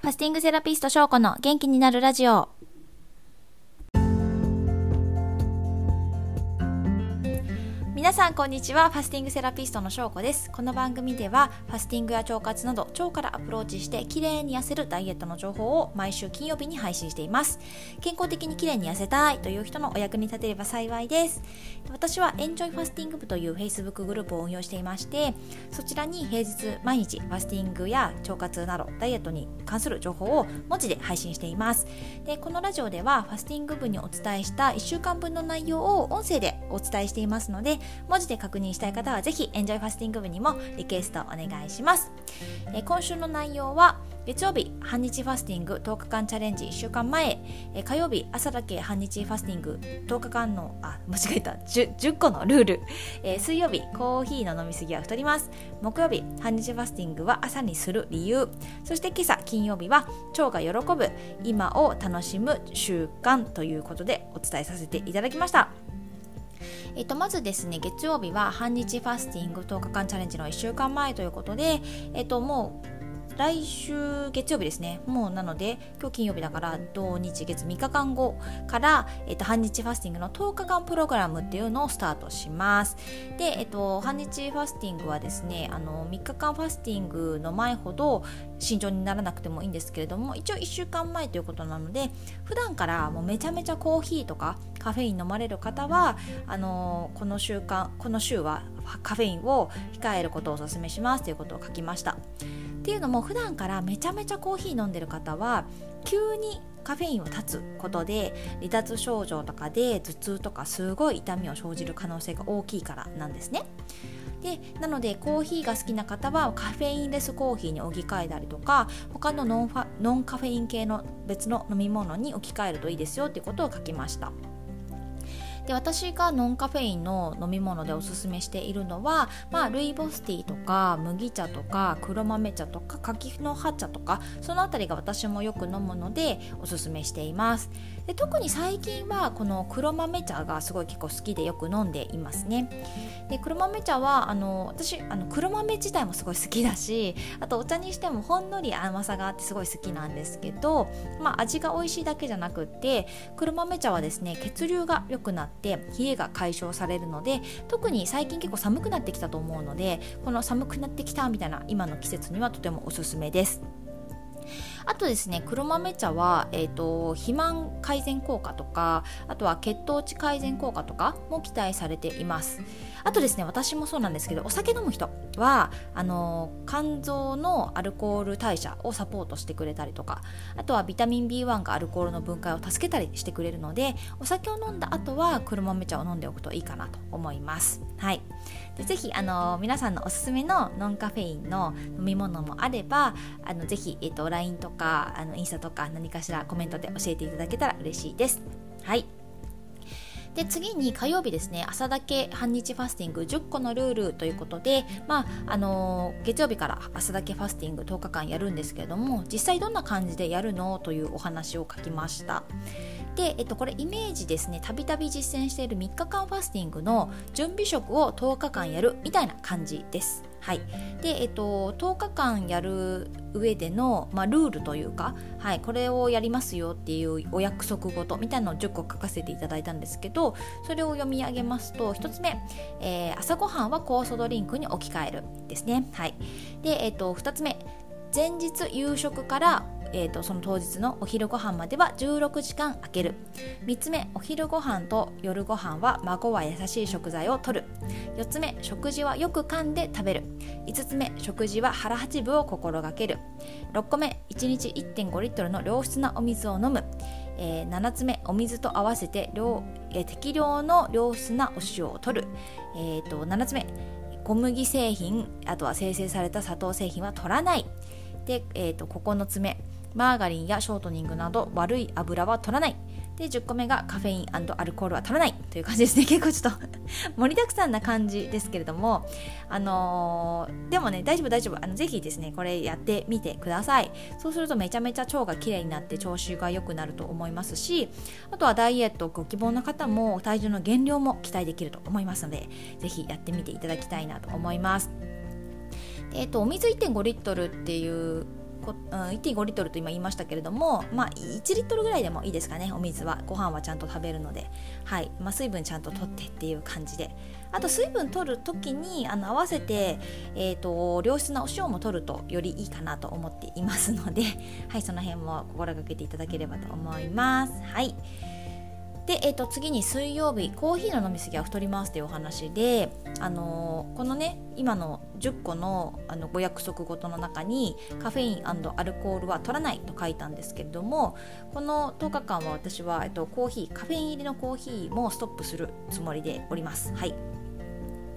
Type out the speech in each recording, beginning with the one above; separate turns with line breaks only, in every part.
ファスティングセラピスト翔子の元気になるラジオ。皆さんこんにちは。ファスティングセラピストの翔子です。この番組ではファスティングや腸活など腸からアプローチして綺麗に痩せるダイエットの情報を毎週金曜日に配信しています。健康的に綺麗に痩せたいという人のお役に立てれば幸いです。私はエンジョイファスティング部という Facebook グループを運用していましてそちらに平日毎日ファスティングや腸活などダイエットに関する情報を文字で配信しています。でこのラジオではファスティング部にお伝えした1週間分の内容を音声でお伝えしていますので文字で確認したい方はぜひエンジョイファスティング部にもリクエストお願いします、え今週の内容は月曜日半日ファスティング10日間チャレンジ1週間前、え火曜日朝だけ半日ファスティング10日間のあ間違えた。10, 10個のルール、え水曜日コーヒーの飲みすぎは太ります。木曜日半日ファスティングは朝にする理由。そして今朝金曜日は腸が喜ぶ今を楽しむ習慣ということでお伝えさせていただきました。えっと、まずですね月曜日は半日ファスティング10日間チャレンジの1週間前ということで、えっと、もう来週月曜日ですね。もうなので今日金曜日だから土日月3日間後から、えっと、半日ファスティングの10日間プログラムっていうのをスタートします。で、えっと、半日ファスティングはですねあの3日間ファスティングの前ほど慎重にならなくてもいいんですけれども一応1週間前ということなので普段からもうめちゃめちゃコーヒーとかカフェイン飲まれる方はあのこの週間この週はカフェインを控えることをお勧めしますということを書きましたっていうのも普段からめちゃめちゃコーヒー飲んでる方は急にカフェインを断つことで離脱症状とかで頭痛とかすごい痛みを生じる可能性が大きいからなんですね。でなのでコーヒーが好きな方はカフェインレスコーヒーに置き換えたりとか他のノンファノンカフェイン系の別の飲み物に置き換えるといいですよっていうことを書きました。で私がノンカフェインの飲み物でおすすめしているのは、まあ、ルイボスティーとか麦茶とか黒豆茶とか柿の葉茶とかその辺りが私もよく飲むのでおすすめしています。で特に最近はこの黒豆茶がすごい結構好きでよく飲んでいますね。で黒豆茶はあの私あの黒豆自体もすごい好きだしあとお茶にしてもほんのり甘さがあってすごい好きなんですけど、まあ、味が美味しいだけじゃなくって黒豆茶はですね血流が良くなってって冷えが解消されるので特に最近結構寒くなってきたと思うのでこの寒くなってきたみたいな今の季節にはとてもおすすめです。あとですね黒豆茶は、えーと、肥満改善効果とかあとは血糖値改善効果とかも期待されています。あとですね私もそうなんですけどお酒飲む人はあの肝臓のアルコール代謝をサポートしてくれたりとかあとはビタミン B1 がアルコールの分解を助けたりしてくれるのでお酒を飲んだ後は黒豆茶を飲んでおくといいかなと思います。はい。でぜひあの皆さんのおすすめのノンカフェインの飲み物もあればあのぜひ、えーと、LINE とかあのインスタとか何かしらコメントで教えていただけたら嬉しいです。はい。で次に火曜日ですね。朝だけ半日ファスティング10個のルールということで、まああのー、月曜日から朝だけファスティング10日間やるんですけれども実際どんな感じでやるの？というお話を書きました。で、えっと、これイメージですねたびたび実践している3日間ファスティングの準備食を10日間やるみたいな感じです。はい、で、えっと、10日間やる上での、まあ、ルールというか、はい、これをやりますよっていうお約束事みたいなのを10個書かせていただいたんですけどそれを読み上げますと1つ目、えー、朝ごはんは酵素ドリンクに置き換えるですね、はい、で、えっと、2つ目前日夕食からえーと、その当日のお昼ご飯までは16時間空ける。3つ目お昼ご飯と夜ご飯は孫は優しい食材をとる。4つ目食事はよく噛んで食べる。5つ目食事は腹八分を心がける。6個目1日1.5リットルの良質なお水を飲む。えー、7つ目お水と合わせて量、えー、適量の良質なお塩を取る、えーと、7つ目小麦製品あとは生成された砂糖製品は取らない。で、えーと9つ目マーガリンやショートニングなど悪い油は取らない。で10個目がカフェインアルコールは取らないという感じですね。結構ちょっと 盛りだくさんな感じですけれどもあのー、でもね大丈夫大丈夫。あのぜひですねこれやってみてください。そうするとめちゃめちゃ腸がきれいになって調子が良くなると思いますしあとはダイエットご希望の方も体重の減量も期待できると思いますのでぜひやってみていただきたいなと思います。えっと、お水1.5リットルっていうこ、うん、1.5リットルと今言いましたけれども、まあ、1リットルぐらいでもいいですかねお水は。ご飯はちゃんと食べるので、はい。まあ、水分ちゃんと取ってっていう感じで。あと水分取るときにあの合わせて、えーと、良質なお塩も取るとよりいいかなと思っていますので、はい、その辺も心がけていただければと思います。はい。で、えー、と次に水曜日コーヒーの飲み過ぎは太りますというお話で、あのー、このね今の10個のあのご約束事の中にカフェインアルコールは取らないと書いたんですけれどもこの10日間は私は、えー、とコーヒーカフェイン入りのコーヒーもストップするつもりでおります。はい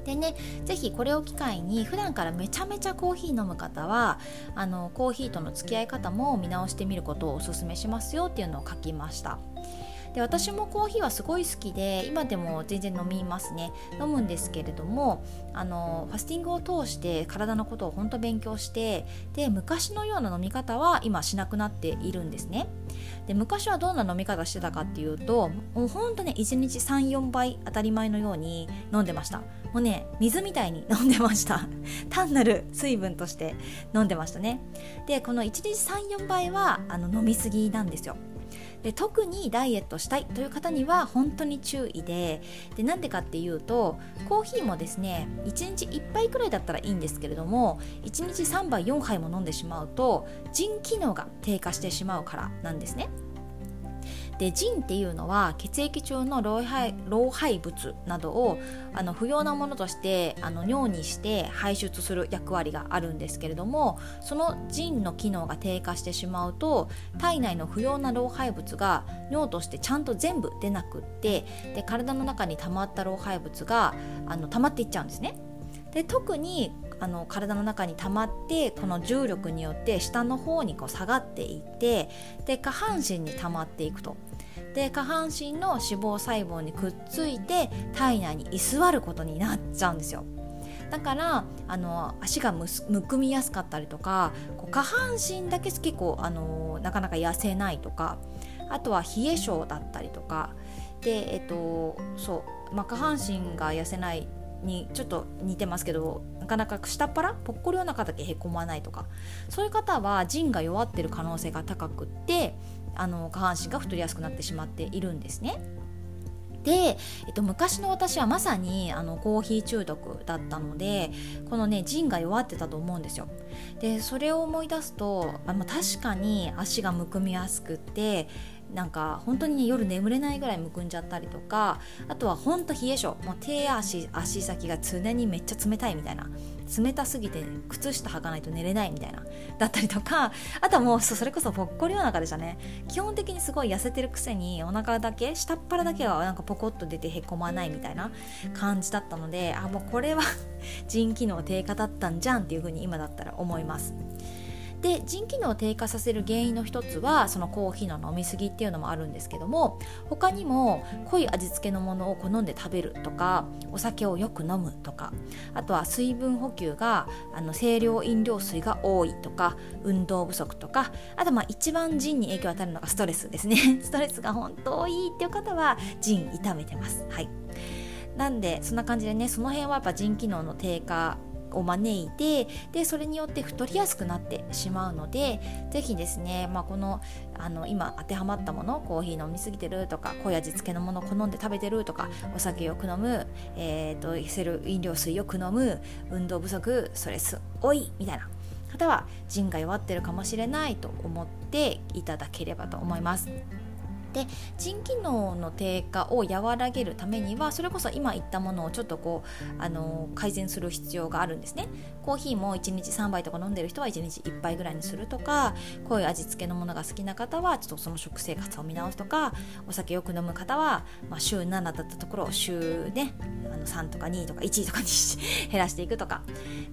でね、ぜひこれを機会に普段からめちゃめちゃコーヒー飲む方はあのコーヒーとの付き合い方も見直してみることをおすすめしますよっていうのを書きました。で私もコーヒーはすごい好きで今でも全然飲みますね。飲むんですけれどもあのファスティングを通して体のことを本当勉強してで昔のような飲み方は今しなくなっているんですね。で昔はどんな飲み方してたかっていうともうほんとね1日34倍当たり前のように飲んでました。もうね水みたいに飲んでました。単なる水分として飲んでましたね。でこの1日34倍はあの飲みすぎなんですよ。で特にダイエットしたいという方には本当に注意ででなんでかっていうとコーヒーもですね1日1杯くらいだったらいいんですけれども1日3杯4杯も飲んでしまうと腎機能が低下してしまうからなんですね。で腎っていうのは血液中の老廃老廃物などをあの不要なものとしてあの尿にして排出する役割があるんですけれどもその腎の機能が低下してしまうと体内の不要な老廃物が尿としてちゃんと全部出なくってで体の中に溜まった老廃物があの溜まっていっちゃうんですね。で特にあの体の中に溜まってこの重力によって下の方にこう下がっていってで下半身に溜まっていくと。で下半身の脂肪細胞にくっついて体内に居座ることになっちゃうんですよ。だからあの足がむくみやすかったりとかこう下半身だけ結構あのなかなか痩せないとかあとは冷え性だったりとか。でえっとそう、まあ、下半身が痩せないにちょっと似てますけどなかなか下っ腹？ぽっこりお腹だけへこまないとか。そういう方は腎が弱ってる可能性が高くってあの下半身が太りやすくなってしまっているんですね。で、えっと、昔の私はまさにあのコーヒー中毒だったのでこのね腎が弱ってたと思うんですよ。でそれを思い出すとあ、まあ、確かに足がむくみやすくってなんか本当に、ね、夜眠れないぐらいむくんじゃったりとかあとは本当冷え性もう手足足先が常にめっちゃ冷たいみたいな冷たすぎて靴下履かないと寝れないみたいなだったりとかあとはもうそれこそぽっこりお腹でしたね。基本的にすごい痩せてるくせにお腹だけ下っ腹だけはなんかポコッと出てへこまないみたいな感じだったのであもうこれは 腎機能低下だったんじゃんっていうふうに今だったら思います。で腎機能を低下させる原因の一つはそのコーヒーの飲み過ぎっていうのもあるんですけども他にも濃い味付けのものを好んで食べるとかお酒をよく飲むとかあとは水分補給があの清涼飲料水が多いとか運動不足とかあとまあ一番腎に影響を与えるのがストレスですね。ストレスが本当いいっていう方は腎痛めてます。はい。なんでそんな感じでねその辺はやっぱ腎機能の低下を招いてでそれによって太りやすくなってしまうので是非ですね、まあ、このあの今当てはまったものコーヒー飲みすぎてるとか濃い味付けのものを好んで食べてるとかお酒よく飲む、えーと、とせる飲料水よく飲む運動不足ストレス多いみたいな方は腎が弱ってるかもしれないと思っていただければと思います。で腎機能の低下を和らげるためにはそれこそ今言ったものをちょっとこうあの改善する必要があるんですね。コーヒーも1日3杯とか飲んでる人は1日1杯ぐらいにするとかこういう味付けのものが好きな方はちょっとその食生活を見直すとかお酒よく飲む方は、まあ、週7だったところを週ねあの3とか2とか1とかに減らしていくとか、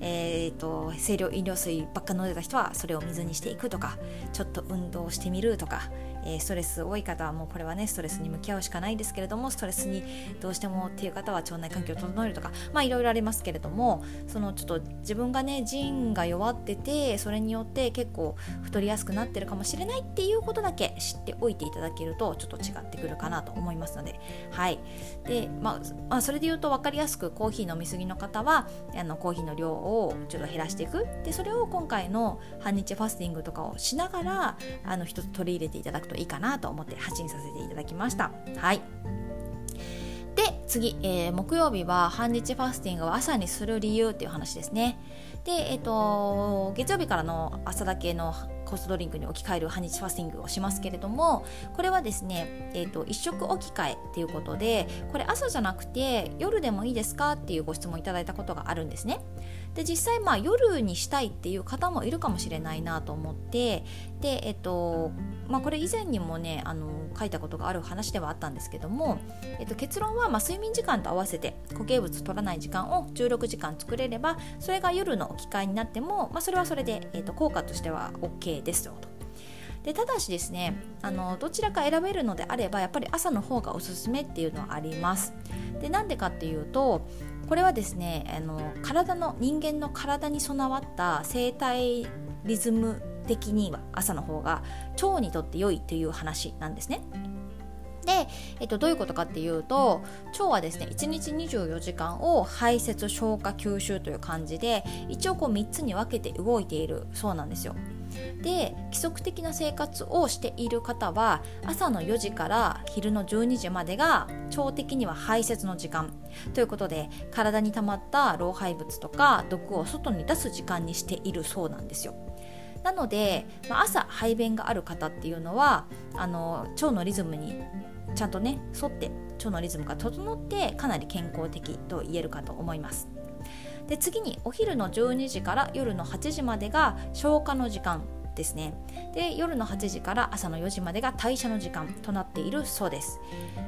えーと、清涼飲料水ばっか飲んでた人はそれを水にしていくとかちょっと運動してみるとかえー、ストレス多い方はもうこれはねストレスに向き合うしかないですけれどもストレスにどうしてもっていう方は腸内環境を整えるとかまあいろいろありますけれどもそのちょっと自分がね腎が弱っててそれによって結構太りやすくなってるかもしれないっていうことだけ知っておいていただけるとちょっと違ってくるかなと思いますので。はい。で、まあ、まあ、それで言うと分かりやすくコーヒー飲みすぎの方はあのコーヒーの量をちょっと減らしていく。でそれを今回の半日ファスティングとかをしながらあの一つ取り入れていただくといいかなと思って発信させていただきました。はい。で次、えー、木曜日は半日ファスティングを朝にする理由っていう話ですね。で、えーと、月曜日からの朝だけのコースドリンクに置き換える半日ファスティングをしますけれどもこれはですね、えーと、1食置き換えっていうことでこれ朝じゃなくて夜でもいいですかっていうご質問いただいたことがあるんですね。で実際まあ夜にしたいっていう方もいるかもしれないなと思ってでえっとまあこれ以前にもねあの書いたことがある話ではあったんですけども、えっと、結論はまあ睡眠時間と合わせて固形物取らない時間を16時間作れればそれが夜の置き換えになっても、まあ、それはそれで、えっと、効果としては OK ですよと。でただしですねあのどちらか選べるのであればやっぱり朝の方がおすすめっていうのはありますでなんでかっていうとこれはですねあの体の人間の体に備わった生体リズム的には朝の方が腸にとって良いという話なんですね。で、えっと、どういうことかっていうと腸はですね1日24時間を排泄消化吸収という感じで一応こう3つに分けて動いているそうなんですよ。で規則的な生活をしている方は朝の4時から昼の12時までが腸的には排泄の時間ということで体に溜まった老廃物とか毒を外に出す時間にしているそうなんですよ。なので、まあ、朝排便がある方っていうのはあの腸のリズムにちゃんとね沿って腸のリズムが整ってかなり健康的と言えるかと思います。で次にお昼の12時から夜の8時までが消化の時間ですね。で夜の8時から朝の4時までが代謝の時間となっているそうです。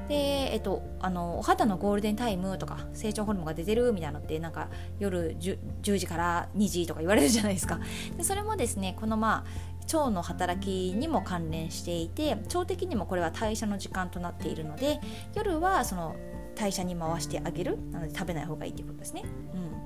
で、えっと、あのお肌のゴールデンタイムとか成長ホルモンが出てるみたいなのってなんか夜 10, 10時から2時とか言われるじゃないですか。でそれもですねこのまあ腸の働きにも関連していて腸的にもこれは代謝の時間となっているので夜はその代謝に回してあげるなので食べない方がいいということですね。うん。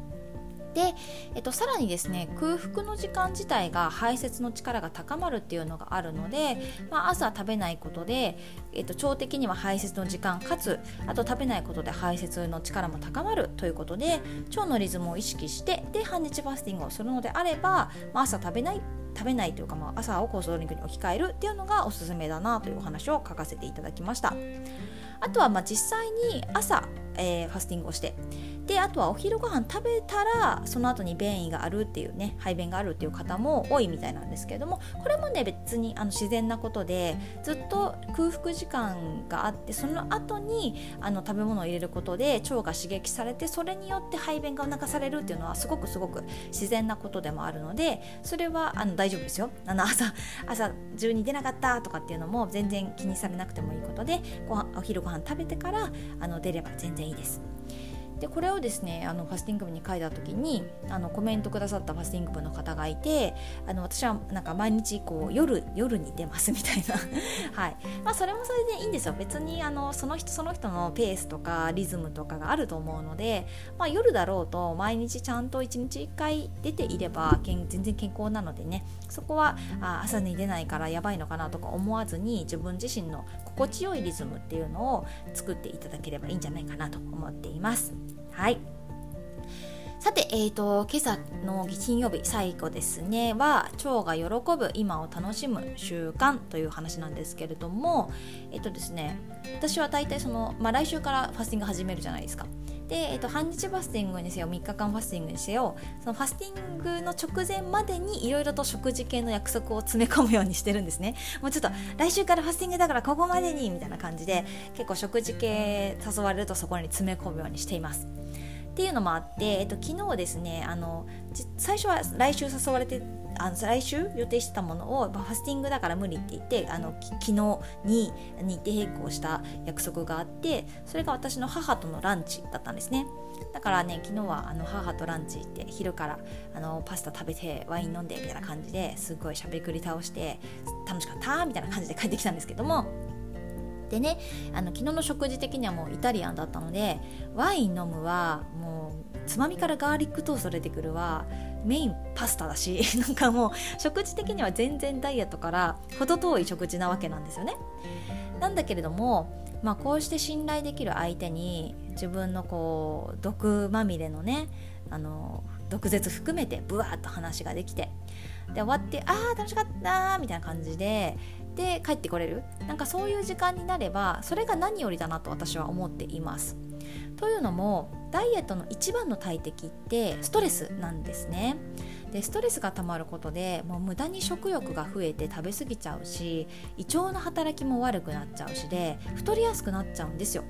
で、えっと、さらにですね空腹の時間自体が排泄の力が高まるっていうのがあるので、まあ、朝食べないことで、えっと、腸的には排泄の時間かつあと食べないことで排泄の力も高まるということで腸のリズムを意識してで半日ファスティングをするのであれば、まあ、朝食べない食べないというか、まあ、朝をコースドリンクに置き換えるっていうのがおすすめだなというお話を書かせていただきました。あとはまあ実際に朝、えー、ファスティングをして。であとはお昼ご飯食べたらその後に便意があるっていうね排便があるっていう方も多いみたいなんですけれどもこれもね別にあの自然なことでずっと空腹時間があってその後にあの食べ物を入れることで腸が刺激されてそれによって排便が促されるっていうのはすごくすごく自然なことでもあるのでそれはあの大丈夫ですよ。あの朝朝中に出なかったとかっていうのも全然気にされなくてもいいことでごお昼ご飯食べてからあの出れば全然いいです。でこれをですねあのファスティング部に書いた時にあのコメントくださったファスティング部の方がいてあの私はなんか毎日こう夜夜に出ますみたいな。はい。まあそれもそれでいいんですよ。別にあのその人その人のペースとかリズムとかがあると思うので、まあ、夜だろうと毎日ちゃんと1日1回出ていれば全然健康なのでねそこはあ朝に出ないからやばいのかなとか思わずに自分自身の心地よいリズムっていうのを作っていただければいいんじゃないかなと思っています。はい。さて、えーと、今朝の金曜日最後ですね。は腸が喜ぶ今を楽しむ習慣という話なんですけれどもえっ、ー、とですね私は大体その、まあ、来週からファスティング始めるじゃないですか。で、えっと、半日ファスティングにせよ3日間ファスティングにせよそのファスティングの直前までにいろいろと食事系の約束を詰め込むようにしてるんですね。もうちょっと来週からファスティングだからここまでにみたいな感じで結構食事系誘われるとそこに詰め込むようにしています。っていうのもあって、えっと、昨日ですねあの最初は来週誘われてあの来週予定してたものをファスティングだから無理って言ってあの昨日に日程変更した約束があってそれが私の母とのランチだったんですね。だからね昨日はあの母とランチ行って昼からあのパスタ食べてワイン飲んでみたいな感じですごいしゃべくり倒して楽しかったみたいな感じで帰ってきたんですけどもでねあの昨日の食事的にはもうイタリアンだったのでワイン飲むはもうつまみからガーリックトースト出てくるはメインパスタだし なんかもう食事的には全然ダイエットから程遠い食事なわけなんですよね。なんだけれども、まあ、こうして信頼できる相手に自分のこう毒まみれのねあの毒舌含めてブワーッと話ができてで終わってああ楽しかったみたいな感じでで帰ってこれる。なんかそういう時間になればそれが何よりだなと私は思っています。というのもダイエットの一番の大敵ってストレスなんですね。でストレスがたまることでもう無駄に食欲が増えて食べ過ぎちゃうし胃腸の働きも悪くなっちゃうしで太りやすくなっちゃうんですよ。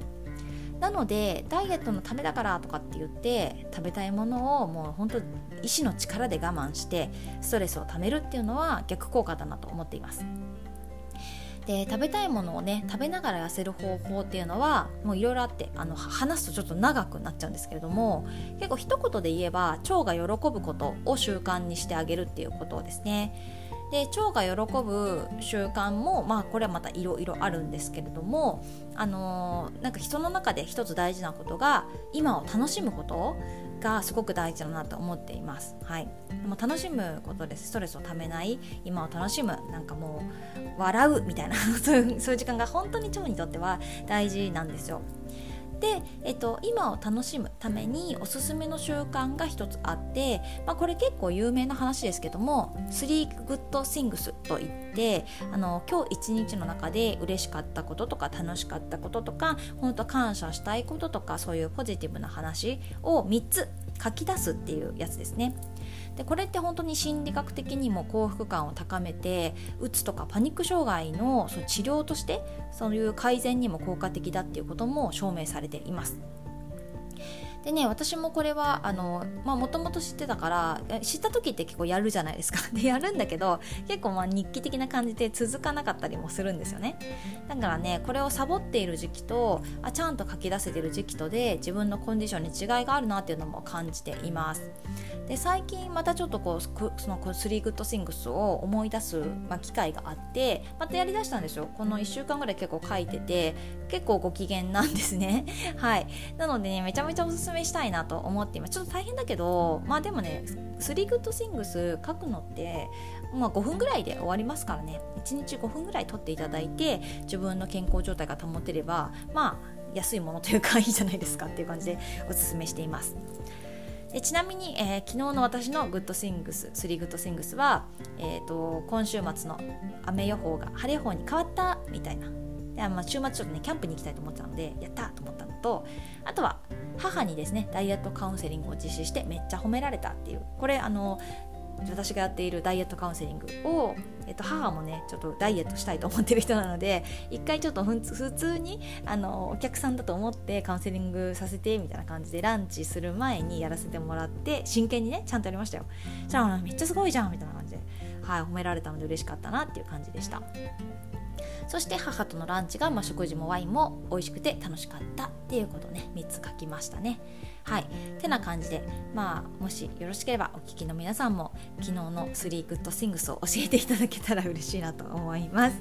なのでダイエットのためだからとかって言って食べたいものをもう本当意志の力で我慢してストレスをためるっていうのは逆効果だなと思っています。で食べたいものをね食べながら痩せる方法っていうのはもういろいろあってあの話すとちょっと長くなっちゃうんですけれども結構一言で言えば腸が喜ぶことを習慣にしてあげるっていうことですね。で腸が喜ぶ習慣もまあこれはまたいろいろあるんですけれどもあのー、なんか人の中で一つ大事なことが今を楽しむこと。がすごく大事だなと思っています。はい、でも楽しむことですストレスをためない今を楽しむなんかもう笑うみたいな そういう時間が本当に腸にとっては大事なんですよ。で、えっと、今を楽しむためにおすすめの習慣が1つあって、まあ、これ結構有名な話ですけども「3 Good Things」といってあの今日一日の中で嬉しかったこととか楽しかったこととか本当感謝したいこととかそういうポジティブな話を3つ書き出すっていうやつですね。でこれって本当に心理学的にも幸福感を高めてうつとかパニック障害のその治療としてそういう改善にも効果的だっていうことも証明されています。でね私もこれはあのまあもともと知ってたから知った時って結構やるじゃないですか。でやるんだけど結構まあ日記的な感じで続かなかったりもするんですよね。だからねこれをサボっている時期とあちゃんと書き出せてる時期とで自分のコンディションに違いがあるなっていうのも感じています。で最近またちょっとこうその3 Good Things を思い出す、まあ、機会があってまたやりだしたんですよ。この1週間ぐらい結構書いてて結構ご機嫌なんですね。はい。なのでねめちゃめちゃおすすめしたいなと思って今ちょっと大変だけどまあでもね3 Good Things 書くのってまあ、5分ぐらいで終わりますからね。1日5分ぐらい取っていただいて自分の健康状態が保てればまあ安いものというかいいじゃないですかっていう感じでおすすめしています。でちなみに、えー、昨日の私の Good Things 3 Good Things は、えーと、今週末の雨予報が晴れ予報に変わったみたいなで、まあ、週末ちょっとねキャンプに行きたいと思ってたのでやったと思ったのとあとは母にですねダイエットカウンセリングを実施してめっちゃ褒められたっていうこれあの私がやっているダイエットカウンセリングを、えっと、母もねちょっとダイエットしたいと思ってる人なので一回ちょっと普通にあのお客さんだと思ってカウンセリングさせてみたいな感じでランチする前にやらせてもらって真剣にねちゃんとやりましたよ。じゃあめっちゃすごいじゃんみたいな感じで、はい、褒められたので嬉しかったなっていう感じでした。そして母とのランチが、まあ、食事もワインも美味しくて楽しかったっていうことね3つ書きましたね。はい。てな感じでまあもしよろしければお聞きの皆さんも昨日の3 Good Things を教えていただけたら嬉しいなと思います。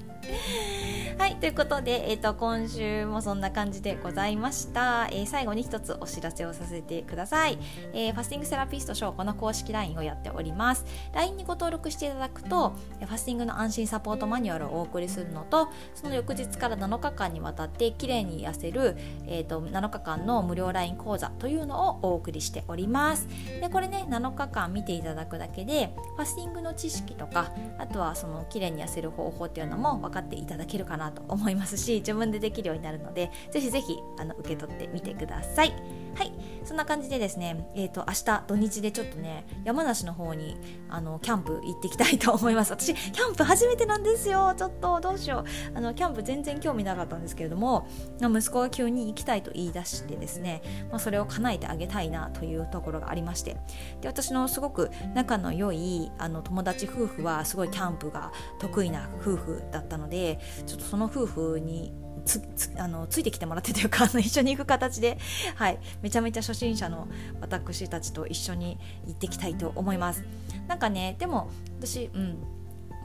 はい。ということで、えーと、今週もそんな感じでございました、えー、最後に一つお知らせをさせてください、えー、ファスティングセラピスト翔子の公式 LINE をやっております。LINE にご登録していただくとファスティングの安心サポートマニュアルをお送りするのとその翌日から7日間にわたってきれいに痩せる、えーと、と7日間の無料 LINE 講座というのをお送りしております。でこれね7日間見ていただくだけでファスティングの知識とかあとはそのきれいに痩せる方法っていうのも分かっていただけるかなと思いますし自分でできるようになるのでぜひぜひあの受け取ってみてください。はい。そんな感じでですねえっ、ー、と明日土日でちょっとね山梨の方にあのキャンプ行ってきたいと思います。私キャンプ初めてなんですよ。ちょっとどうしよう。あのキャンプ全然興味なかったんですけれども息子が急に行きたいと言い出してですね、まあ、それを叶えててあげたいなというところがありまして。で私のすごく仲の良いあの友達夫婦はすごいキャンプが得意な夫婦だったのでちょっとその夫婦につあのついてきてもらってというかあの一緒に行く形で、はい、めちゃめちゃ初心者の私たちと一緒に行ってきたいと思います。なんかねでも私、うん、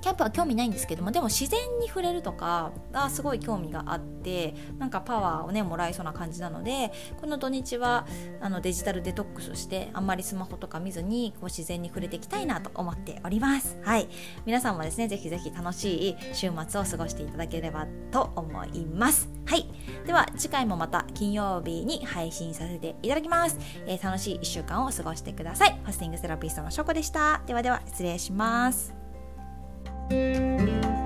キャンプは興味ないんですけどもでも自然に触れるとかがすごい興味があってなんかパワーをねもらえそうな感じなのでこの土日はあのデジタルデトックスしてあんまりスマホとか見ずにこう自然に触れていきたいなと思っております。はい。皆さんもですねぜひぜひ楽しい週末を過ごしていただければと思います。はい。では次回もまた金曜日に配信させていただきます、えー、楽しい1週間を過ごしてください。ファスティングセラピストのショコでした。ではでは失礼します。thank you